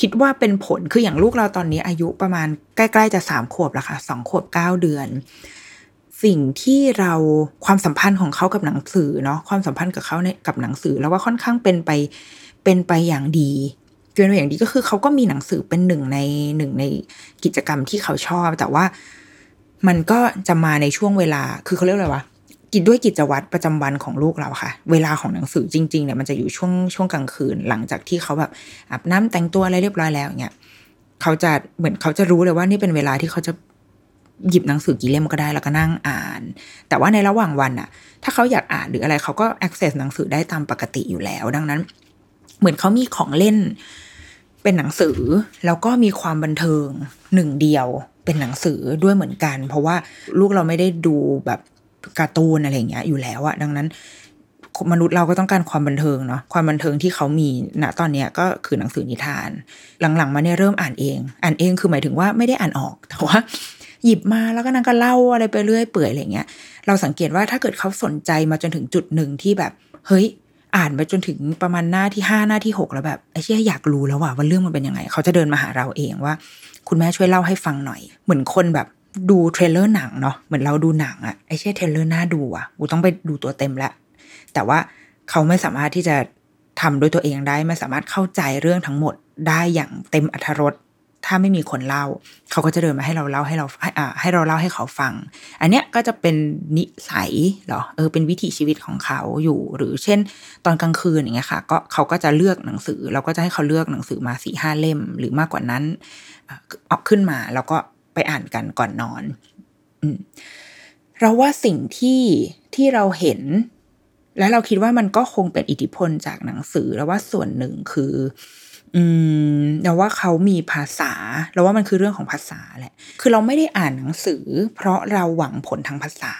คิดว่าเป็นผลคืออย่างลูกเราตอนนี้อายุประมาณใกล้ๆจะสามขวบแล้วค่ะสองขวบเก้าเดือน สิ่งที่เราความสัมพันธ์ของเขากับหนังสือเนาะความสัมพันธ์กับเขาในกับหนังสือ แล้วว่าค่อนข้างเป็นไปเป็นไปอย่างดี เป็นไปอย่างดีก็คือเขาก็มีหนังสือเป็นหนึ่งในหนึ่งในกิจกรรมที่เขาชอบ แต่ว่ามันก็จะมาในช่วงเวลา คือเขาเรียกอะไรวะกิจด้วยกิจวัตรประจำวันของลูกเราค่ะ เวลาของหนังสือจริงๆเนี่ยมันจะอยู่ช่วงช่วงกลางคืน หลังจากที่เขาแบบอาบน้ำแต่งตัวอะไรเรียบร้อยแล้วเนี่ยเขาจะเหมือนเขาจะรู้เลยว่านี่เป็นเวลาที่เขาจะหยิบหนังสือกี่เล่มก็ได้แล้วก็นั่งอ่าน แต่ว่าในระหว่างวันอะถ้าเขาอยากอ่านหรืออะไรเขาก็ access หนังสือได้ตามปกติอยู่แล้ว ดังนั้น เหมือนเขามีของเล่น เป็นหนังสือแล้วก็มีความบันเทิงหนึ่งเดียว เป็นหนังสือด้วยเหมือนกัน เพราะว่าลูกเราไม่ได้ดูแบบการ์ตูนอะไรเงี้ยอยู่แล้วอะดังนั้น มนุษย์เราก็ต้องการความบันเทิงเนาะความบันเทิงที่เขามีณตอนเนี้ยก็คือหนังสือนิทาน หลังๆ มาเนี่ยเริ่มอ่านเอง อ่านเองคือหมายถึงว่าไม่ได้อ่านออกแต่ว่าหยิบมาแล้วก็นั่งก็เล่าอะไรไปเรื่อยเปื่อยอะไรเงี้ย เราสังเกตว่าถ้าเกิดเขาสนใจมาจนถึงจุดหนึ่งที่แบบ เฮ้ย อ่านไปจนถึงประมาณหน้าที่ห้าหน้าที่หกแล้วแบบไอ้เชี่ยอยากรู้แล้วว่าว่าเรื่องมันเป็นยังไง เขาจะเดินมาหาเราเองว่า คุณแม่ช่วยเล่าให้ฟังหน่อย เหมือนคนแบบดู trailer หนังเนาะเหมือนเราดูหนังอะไอ้เชี่ย trailer น่าดูอะกูต้องไปดูตัวเต็มละแต่ว่าเขาไม่สามารถที่จะทำด้วยตัวเองได้ไม่สามารถเข้าใจเรื่องทั้งหมดได้อย่างเต็มอรรถรส ถ้าไม่มีคนเล่า เขาก็จะเดินมาให้เราเล่าให้เราให้อ่าให้เราเล่าให้เขาฟัง อันเนี้ยก็จะเป็นนิสัยเหรอเออเป็นวิถีชีวิตของเขาอยู่ หรือเช่น ตอนกลางคืนอย่างเงี้ยค่ะ ก็เขาก็จะเลือกหนังสือ เราก็จะให้เขาเลือกหนังสือมาสี่ห้าเล่ม หรือมากกว่านั้นเอาขึ้นมาแล้วก็ไปอ่านกันก่อนนอน อืมเราว่าสิ่งที่ที่เราเห็น แล้วเราคิดว่ามันก็คงเป็นอิทธิพลจากหนังสือแล้วว่าส่วนหนึ่งคือ อืมเราว่าเขามีภาษาเราว่ามันคือเรื่องของภาษาแหละ คือเราไม่ได้อ่านหนังสือ เพราะเราหวังผลทางภาษา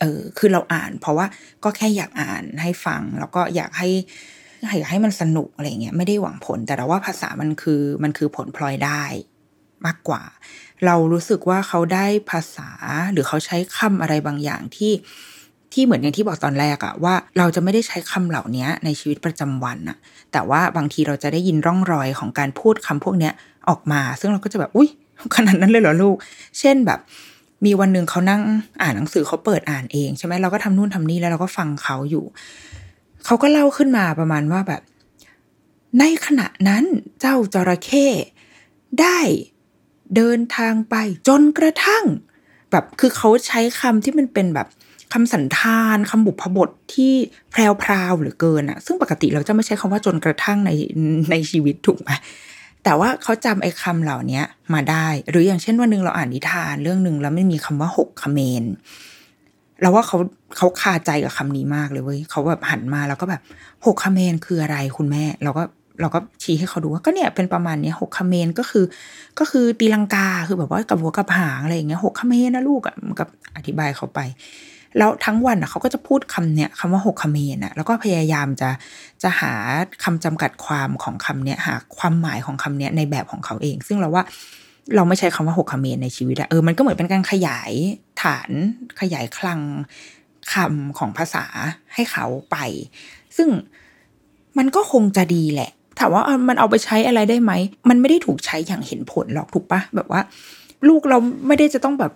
เออ คือเราอ่าน เพราะว่าก็แค่อยากอ่านให้ฟัง แล้วก็อยากให้อยากให้มันสนุกอะไรเงี้ยไม่ได้หวังผล แต่เราว่าภาษามันคือมันคือผลพลอยได้มากกว่า เรารู้สึกว่าเขาได้ภาษาหรือเขาใช้คำอะไรบางอย่างที่ ที่เหมือนอย่างที่บอกตอนแรกอะว่าเราจะไม่ได้ใช้คำเหล่านี้ในชีวิตประจำวันอะแต่ว่าบางทีเราจะได้ยินร่องรอยของการพูดคำพวกเนี้ยออกมา ซึ่งเราก็จะแบบอุ้ยขนาดนั้นเลยเหรอลูก เช่นแบบ มีวันหนึ่งเขานั่งอ่านหนังสือเขาเปิดอ่านเองใช่ไหมเราก็ทำนู่นทำนี่แล้วเราก็ฟังเขาอยู่ เขาก็เล่าขึ้นมาประมาณว่าแบบ ในขณะนั้นเจ้าจระเข้ได้เดินทางไปจนกระทั่ง แบบคือเขาใช้คำที่มันเป็นแบบ คำสันธานคำบุพบทที่แพรวๆหรือเกินอะซึ่งปกติเราจะไม่ใช้คำว่าจนกระทั่งในในชีวิตถูกไหมแต่ว่าเขาจำไอ้คำเหล่านี้มาได้ หรืออย่างเช่นวันหนึ่งเราอ่านนิทานเรื่องหนึ่งแล้วไม่มีคำว่าหกคเมนเราว่าเขาเขาคาใจกับคำนี้มากเลยเว้ยเขาแบบหันมาแล้วก็แบบหกคเมนคืออะไรคุณแม่ เราก็เราก็ชี้ให้เขาดูว่าก็เนี่ยเป็นประมาณนี้หกคเมนก็คือ ก็คือตีลังกาคือแบบว่ากับหัวกับหางอะไรอย่างเงี้ยหกคเมนนะลูกอะมันก็อธิบายเขาไป แล้วทั้งวันเขาก็จะพูดคำเนี้ยคำว่าหกคเมนอะแล้วก็พยายามจะจะหาคำจำกัดความของคำเนี้ยหาความหมายของคำเนี้ยในแบบของเขาเอง ซึ่งเราว่าเราไม่ใช้คำว่าหกคเมนในชีวิตอะเออมันก็เหมือนเป็นการขยายฐานขยายคลังคำของภาษาให้เขาไป ซึ่งมันก็คงจะดีแหละถามว่ามันเอาไปใช้อะไรได้ไหม มันไม่ได้ถูกใช้อย่างเห็นผลหรอกถูกปะแบบว่า ลูกเราไม่ได้จะต้องแบบ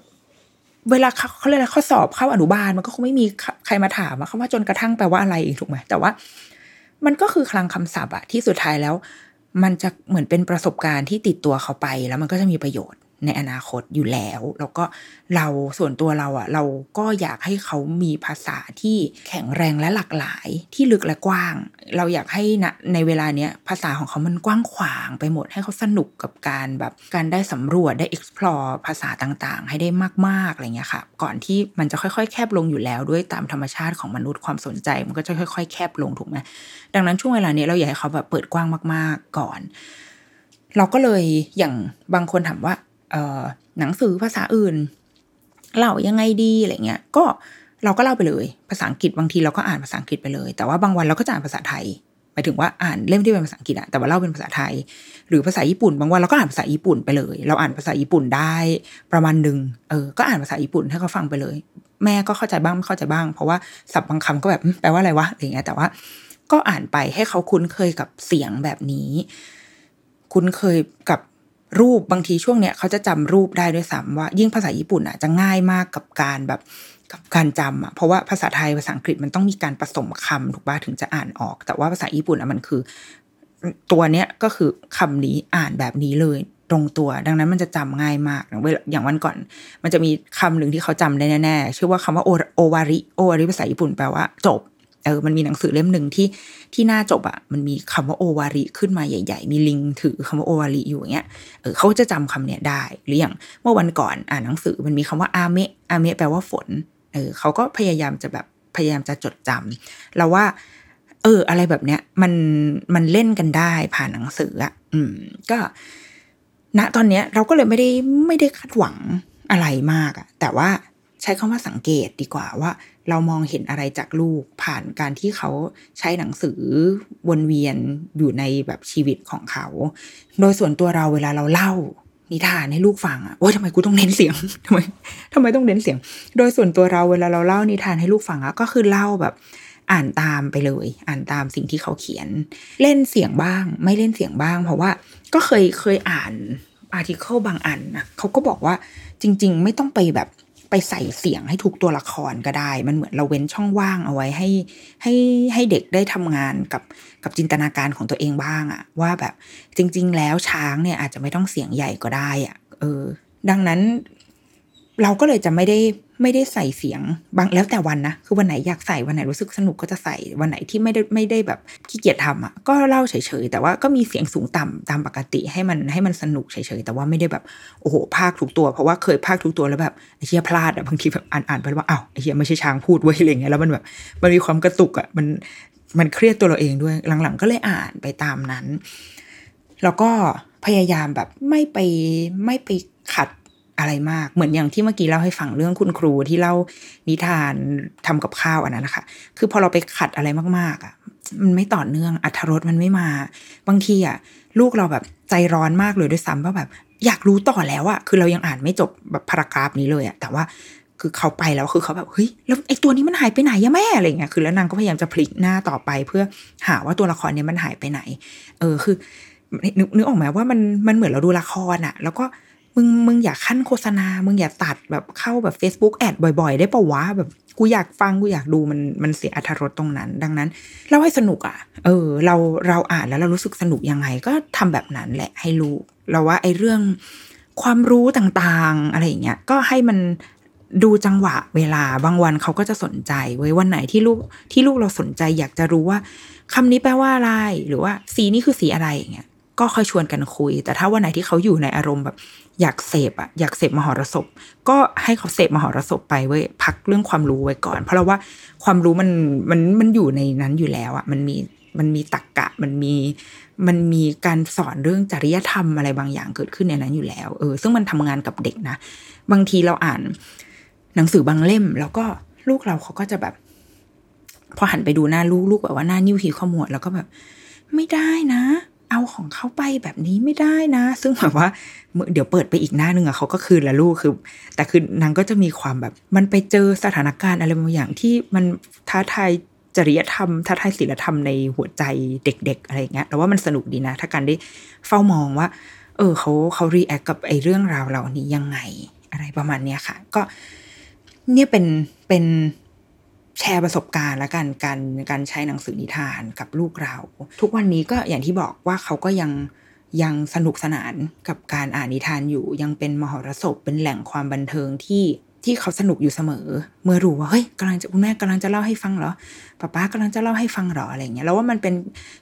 เวลาเขาเรียกอะไรข้อสอบเข้าอนุบาลมันก็คงไม่มีใครมาถามว่าคำว่าจนกระทั่งแปลว่าอะไรอีกถูกไหมแต่ว่า มันก็คือคลังคำศัพท์อะที่สุดท้ายแล้ว มันจะเหมือนเป็นประสบการณ์ที่ติดตัวเขาไปแล้วมันก็จะมีประโยชน์ ในอนาคตอยู่แล้ว แล้วก็เราส่วนตัวเราอะ่ะ เราก็อยากให้เขามีภาษาที่แข็งแรงและหลากหลายที่ลึกและกว้าง เราอยากให้นะในเวลาเนี้ยภาษาของเขามันกว้างขวางไปหมดให้เขาสนุกกับการแบบการได้สำรวจได้ explore ภาษาต่างๆ ให้ได้มากๆอะไรเงี้ยค่ะ ก่อนที่มันจะค่อยๆ แคบลงอยู่แล้วด้วยตามธรรมชาติของมนุษย์ความสนใจ มันก็จะค่อยๆ แคบลงถูกไหมดังนั้นช่วงเวลานี้เราอยากให้เขาแบบเปิดกว้างมาก ๆก่อน เราก็เลยอย่างบางคนถามว่า หนังสือภาษาอื่นเล่ายังไงดีอะไรเงี้ย ก็เราก็เล่าไปเลย ภาษาอังกฤษบางทีเราก็อ่านภาษาอังกฤษไปเลย แต่ว่าบางวันเราก็จะอ่านภาษาไทยหมายถึงว่าอ่านเล่มที่เป็นภาษาอังกฤษอะแต่ว่าเล่าเป็นภาษาไทย หรือภาษาญี่ปุ่น บางวันเราก็อ่านภาษาญี่ปุ่นไปเลย เราอ่านภาษาญี่ปุ่นได้ประมาณหนึ่งเออก็อ่านภาษาญี่ปุ่นให้เขาฟังไปเลย แม่ก็เข้าใจบ้างไม่เข้าใจบ้าง เพราะว่าศัพท์บางคำก็แบบแปลว่าอะไรวะอะไรเงี้ยแต่ว่าก็อ่านไปให้เขาคุ้นเคยกับเสียงแบบนี้ คุ้นเคยกับ รูปบางทีช่วงเนี้ยเขาจะจำรูปได้ด้วยซ้ำว่า ยิ่งภาษาญี่ปุ่นอะจะง่ายมากกับการแบบกับการจำอะเพราะว่าภาษาไทยภาษาอังกฤษมันต้องมีการผสมคำถูกป่ะถึงจะอ่านออก แต่ว่าภาษาญี่ปุ่นอะมันคือ ตัวเนี้ยก็คือคำนี้อ่านแบบนี้เลยตรงตัว ดังนั้นมันจะจำง่ายมากอย่างวันก่อน มันจะมีคำหนึ่งที่เขาจำได้แน่ๆชื่อว่าคำว่าโอวาริโอวาริภาษาญี่ปุ่นแปลว่า จบ เออมันมีหนังสือเล่มหนึ่งที่ที่หน้าจบอะ่ะมันมีคำว่าโอวาริขึ้นมาใหญ่ ๆ มีลิงถือคำว่าโอวาริอยู่อย่างเงี้ยเออเขาจะจำคำเนี้ยได้ หรืออย่างเมื่อวันก่อนอ่านหนังสือมันมีคำว่าอาเมะอาเมะแปลว่าฝนเออเขาก็พยายามจะแบบพยายามจะจดจำเราว่า เออ อะไรแบบเนี้ยมันมันเล่นกันได้ผ่านหนังสืออะอืม ก็ณตอนเนี้ยเราก็เลยไม่ได้ไม่ได้คาดหวังอะไรมากอะแต่ว่าใช้คำว่าสังเกตดีกว่าว่า เรามองเห็นอะไรจากลูกผ่านการที่เขาใช้หนังสือวนเวียนอยู่ในแบบชีวิตของเขา โดยส่วนตัวเราเวลาเราเล่านิทานให้ลูกฟังอะโอ้ยทำไมกูต้องเน้นเสียงทำไมทำไมต้องเน้นเสียง โดยส่วนตัวเราเวลาเราเล่านิทานให้ลูกฟังอะก็คือเล่าแบบ อ่านตามไปเลย อ่านตามสิ่งที่เขาเขียน เล่นเสียงบ้าง ไม่เล่นเสียงบ้าง เพราะว่าก็เคยเคยอ่านอาร์ติเคิลบางอันนะเขาก็บอกว่าจริง ๆ ไม่ต้องไปแบบ ไปใส่เสียงให้ถูกตัวละครก็ได้ มันเหมือนเราเว้นช่องว่างเอาไว้ให้ให้ให้เด็กได้ทำงานกับกับจินตนาการของตัวเองบ้างอะว่าแบบจริง ๆ แล้วช้างเนี่ยอาจจะไม่ต้องเสียงใหญ่ก็ได้อะเออ ดังนั้น เราก็เลยจะไม่ได้ไม่ได้ใส่เสียงบางแล้วแต่วันนะคือวันไหนอยากใส่วันไหนรู้สึกสนุกก็จะใส่วันไหนที่ไม่ได้ไม่ได้แบบขี้เกียจทำอะก็เล่าเฉยๆแต่ว่าก็มีเสียงสูงต่ำตามปกติให้มันให้มันสนุกเฉยๆแต่ว่าไม่ได้แบบโอ้โหภาคทุกตัว เพราะว่าเคยภาคทุกตัวแล้วแบบไอ้เชี่ยพลาดอะบางทีแบบอ่านอ่านไปว่าอ้าวไอ้เชี่ยไม่ใช่ช้างพูดไว้อะไรเงี้ยแล้วมันแบบมันมีความกระตุกอะมันมันเครียดตัวเราเองด้วยหลังๆ ก็เลยอ่านไปตามนั้น แล้วก็พยายามแบบไม่ไปไม่ไปขัด อะไรมาก เหมือนอย่างที่เมื่อกี้เล่าให้ฟังเรื่องคุณครูที่เล่านิทานทำกับข้าวอันนั้นนะคะ คือพอเราไปขัดอะไรมากๆอะ มันไม่ต่อเนื่องอัธรสมันไม่มา บางทีอะ ลูกเราแบบใจร้อนมากเลยด้วยซ้ำว่าแบบ อยากรู้ต่อแล้วอะ คือเรายังอ่านไม่จบแบบพารากราฟนี้เลยอะ แต่ว่าคือเขาไปแล้วคือเขาแบบเฮ้ยแล้วไอ้ตัวนี้มันหายไปไหนยะแม่อะไรเงี้ยคือแล้วนางก็พยายามจะพลิกหน้าต่อไป เพื่อหาว่าตัวละครเนี้ยมันหายไปไหน เออคือนึกนึกออกไหมว่ามันมันเหมือนเราดูละครอะแล้วก็ มึงมึงอย่าขั้นโฆษณา มึงอย่าตัดแบบเข้าแบบ Facebook แอดบ่อยๆ ได้ปะวะแบบกูอยากฟังกูอยากดูมันมันเสียอรรถรสตรงนั้น ดังนั้นเล่าให้สนุกอะ่ะ เออ เราเราอ่านแล้วเรารู้สึกสนุกยังไง ก็ทำแบบนั้นแหละให้ลูกเราว่าไอ้เรื่องความรู้ต่างๆ อะไรอย่างเงี้ยก็ให้มันดูจังหวะเวลาบางวันเขาก็จะสนใจไว้วันไหนที่ลูกที่ลูกเราสนใจอยากจะรู้ว่าคำนี้แปลว่าอะไรหรือว่าสีนี้คือสีอะไรอย่างเงี้ยก็ค่อยชวนกันคุย แต่ถ้าวันไหนที่เขาอยู่ในอารมณ์แบบ อยากเสพอะอยากเสพมหรสพ ก็ให้เขาเสพมหรสพไปเว้ยพักเรื่องความรู้ไว้ก่อน เพราะเราว่าความรู้มันมันมันอยู่ในนั้นอยู่แล้วอะมันมีมันมีตักกะมันมีมันมีการสอนเรื่องจริยธรรมอะไรบางอย่างเกิดขึ้นในนั้นอยู่แล้วเออซึ่งมันทำงานกับเด็กนะ บางทีเราอ่านหนังสือบางเล่ม แล้วก็ลูกเราเขาก็จะแบบ พอหันไปดูหน้าลูกลูกแบบว่าหน้านิ้วขีขมวดแล้วก็แบบ ไม่ได้นะ เอาของเขาไปแบบนี้ไม่ได้นะ ซึ่งแบบว่า เดี๋ยวเปิดไปอีกหน้าหนึ่งอะเขาก็คืนละลูกคือ แต่คือนางก็จะมีความแบบ มันไปเจอสถานการณ์อะไรบางอย่างที่มันท้าทายจริยธรรมท้าทายศีลธรรมในหัวใจเด็ก ๆ อะไรเงี้ยแล้วว่ามันสนุกดีนะ ถ้าการได้เฝ้ามองว่า เออเขาเขา react กับไอ้เรื่องราวเหล่านี้ยังไง อะไรประมาณเนี้ยค่ะ ก็เนี่ยเป็นเป็น แชร์ประสบการณ์และการการการใช้หนังสือนิทานกับลูกเรา ทุกวันนี้ก็อย่างที่บอกว่าเขาก็ยังยังสนุกสนานกับการอ่านนิทานอยู่ ยังเป็นมหรสพเป็นแหล่งความบันเทิงที่ที่เขาสนุกอยู่เสมอ เมื่อรู้ว่าเฮ้ยกำลังจะคุณแม่กำลังจะเล่าให้ฟังเหรอป้าป้ากำลังจะเล่าให้ฟังเหรออะไรเงี้ยแล้วว่ามันเป็น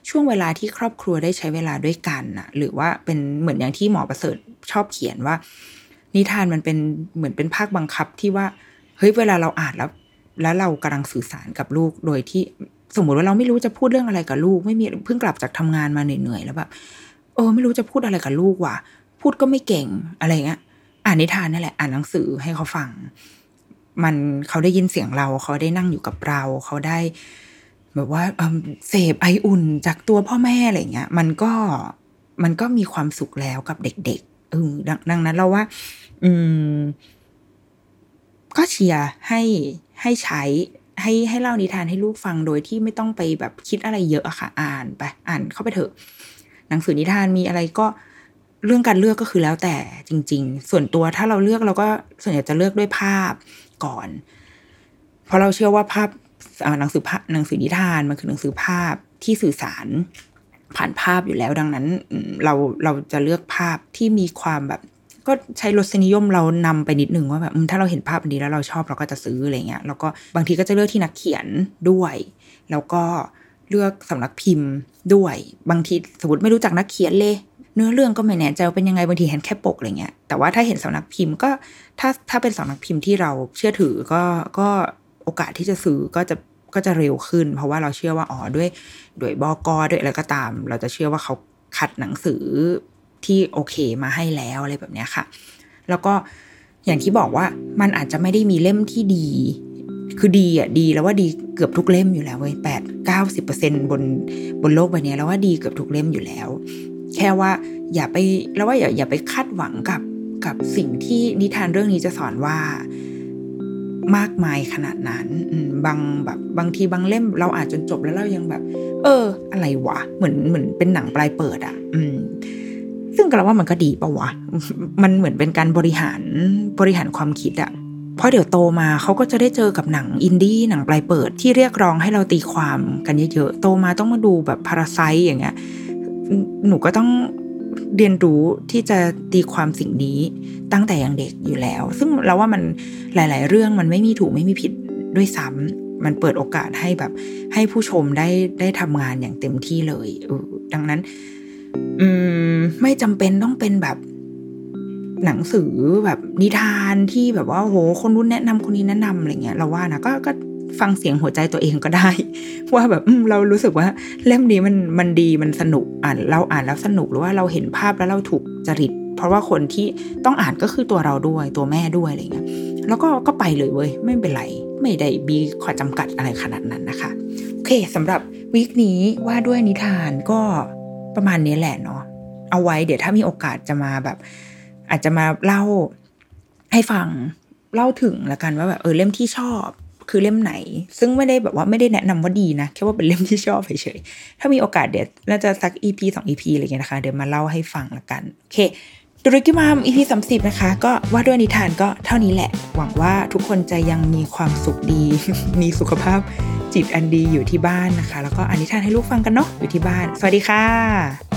ช่วงเวลาที่ครอบครัวได้ใช้เวลาด้วยกันอะหรือว่าเป็นเหมือนอย่างที่หมอประเสริฐชอบเขียนว่า นิทานมันเป็นเหมือนเป็นภาคบังคับที่ว่าเฮ้ยเวลาเราอ่านแล้ว แล้วเรากำลังสื่อสารกับลูกโดยที่สมมติว่าเราไม่รู้จะพูดเรื่องอะไรกับลูก ไม่มีเพิ่งกลับจากทำงานมาเหนื่อยๆแล้วแบบเออไม่รู้จะพูดอะไรกับลูกว่ะ พูดก็ไม่เก่งอะไรเงี้ยอ่านนิทานนี่แหละอ่านหนังสือให้เขาฟัง มันเขาได้ยินเสียงเราเขาได้นั่งอยู่กับเรา เขาได้ แบบว่าเสพไออุ่นจากตัวพ่อแม่อะไรเงี้ย มันก็มันก็มีความสุขแล้วกับเด็กๆเออดังนั้นเราว่า อืม ก็เชียร์ให้ ให้ใช้ให้ให้เล่านิทานให้ลูกฟังโดยที่ไม่ต้องไปแบบคิดอะไรเยอะอะค่ะ อ่านไปอ่านเข้าไปเถอะ หนังสือนิทานมีอะไรก็เรื่องการเลือกก็คือแล้วแต่จริง ๆ ส่วนตัวถ้าเราเลือกเราก็ส่วนใหญ่จะเลือกด้วยภาพก่อน เพราะเราเชื่อว่าภาพหนังสือภาพหนังสือนิทานมันคือหนังสือภาพที่สื่อสารผ่านภาพอยู่แล้วดังนั้น เราเราจะเลือกภาพที่มีความแบบ ก็ใช้รสนิยมเรานำไปนิดนึงว่าแบบถ้าเราเห็นภาพนี้แล้วเราชอบเราก็จะซื้ออะไรเงี้ยแล้วก็บางทีก็จะเลือกที่นักเขียนด้วย แล้วก็เลือกสำนักพิมพ์ด้วย บางทีสมมติไม่รู้จักนักเขียนเลย เนื้อเรื่องก็ไม่แน่ใจว่าเป็นยังไงบางทีเห็นแค่ปกอะไรเงี้ยแต่ว่าถ้าเห็นสำนักพิมพ์ก็ถ้าถ้าเป็นสำนักพิมพ์ที่เราเชื่อถือก็ก็โอกาสที่จะซื้อก็จะก็จะเร็วขึ้น เพราะว่าเราเชื่อว่าอ๋อด้วยด้วยบอกอด้วยอะไรก็ตาม เราจะเชื่อว่าเขาคัดหนังสือ ที่โอเคมาให้แล้วอะไรแบบนี้ค่ะ แล้วก็อย่างที่บอกว่ามันอาจจะไม่ได้มีเล่มที่ดี คือดีอะดีแล้วว่าดีเกือบทุกเล่มอยู่แล้วเว้ยแปดเก้าสิบเปอร์เซ็นบนบนโลกใบนี้แล้วว่าดีเกือบทุกเล่มอยู่แล้ว แค่ว่าอย่าไปแล้วว่าอย่าอย่าไปคาดหวังกับกับสิ่งที่นิทานเรื่องนี้จะสอนว่ามากมายขนาดนั้นบางแบบบางทีบางเล่มเราอ่านจนจบแล้วเรายังแบบ เออ อะไรวะเหมือนเหมือนเป็นหนังปลายเปิดอะ อืม ซึ่งก็เราว่ามันก็ดีปะวะ มันเหมือนเป็นการบริหารบริหารความคิดอะเพราะเดี๋ยวโตมาเขาก็จะได้เจอกับหนังอินดี้หนังปลายเปิดที่เรียกร้องให้เราตีความกันเยอะๆ โตมาต้องมาดูแบบพาราไซอย่างเงี้ย หนูก็ต้องเรียนรู้ที่จะตีความสิ่งนี้ตั้งแต่ยังเด็กอยู่แล้ว ซึ่งเราว่ามันหลาย ๆ เรื่องมันไม่มีถูกไม่มีผิดด้วยซ้ำมันเปิดโอกาสให้แบบให้ผู้ชมได้ได้ทำงานอย่างเต็มที่เลยดังนั้น อืม ไม่จำเป็นต้องเป็นแบบ หนังสือแบบนิทานที่แบบว่าโหคนนู้นแนะนำคนนี้แนะนำอะไรเงี้ยเราว่านะก็ก็ฟังเสียงหัวใจตัวเองก็ได้ ว่าแบบเรารู้สึกว่าเล่มนี้มันมันดีมันสนุกอ่านเราอ่านแล้วสนุกหรือว่าเราเห็นภาพแล้วเราถูกจริต เพราะว่าคนที่ต้องอ่านก็คือตัวเราด้วยตัวแม่ด้วยอะไรเงี้ยแล้วก็ก็ไปเลยเว้ยไม่เป็นไร ไม่ได้มีข้อจำกัดอะไรขนาดนั้นนะคะ โอเคสำหรับวีคนี้ว่าด้วยนิทานก็ ประมาณนี้แหละเนาะเอาไว้เดี๋ยวถ้ามีโอกาสจะมาแบบ อาจจะมาเล่าให้ฟังเล่าถึงละกันว่าแบบเออเล่มที่ชอบคือเล่มไหน ซึ่งไม่ได้แบบว่าไม่ได้แนะนำว่าดีนะ แค่ว่าเป็นเล่มที่ชอบเฉยๆถ้ามีโอกาสเดี๋ยวน่าจะสักอีพีสองอีพีอะไรเงี้ยนะคะ เดี๋ยวมาเล่าให้ฟังละกัน โอเค ดูริกิมาม EP สามสิบนะคะ ก็ว่าด้วยนิทานก็เท่านี้แหละ หวังว่าทุกคนจะยังมีความสุขดี มีสุขภาพจิตอันดีอยู่ที่บ้านนะคะ แล้วก็อ่านนิทานให้ลูกฟังกันเนาะอยู่ที่บ้าน สวัสดีค่ะ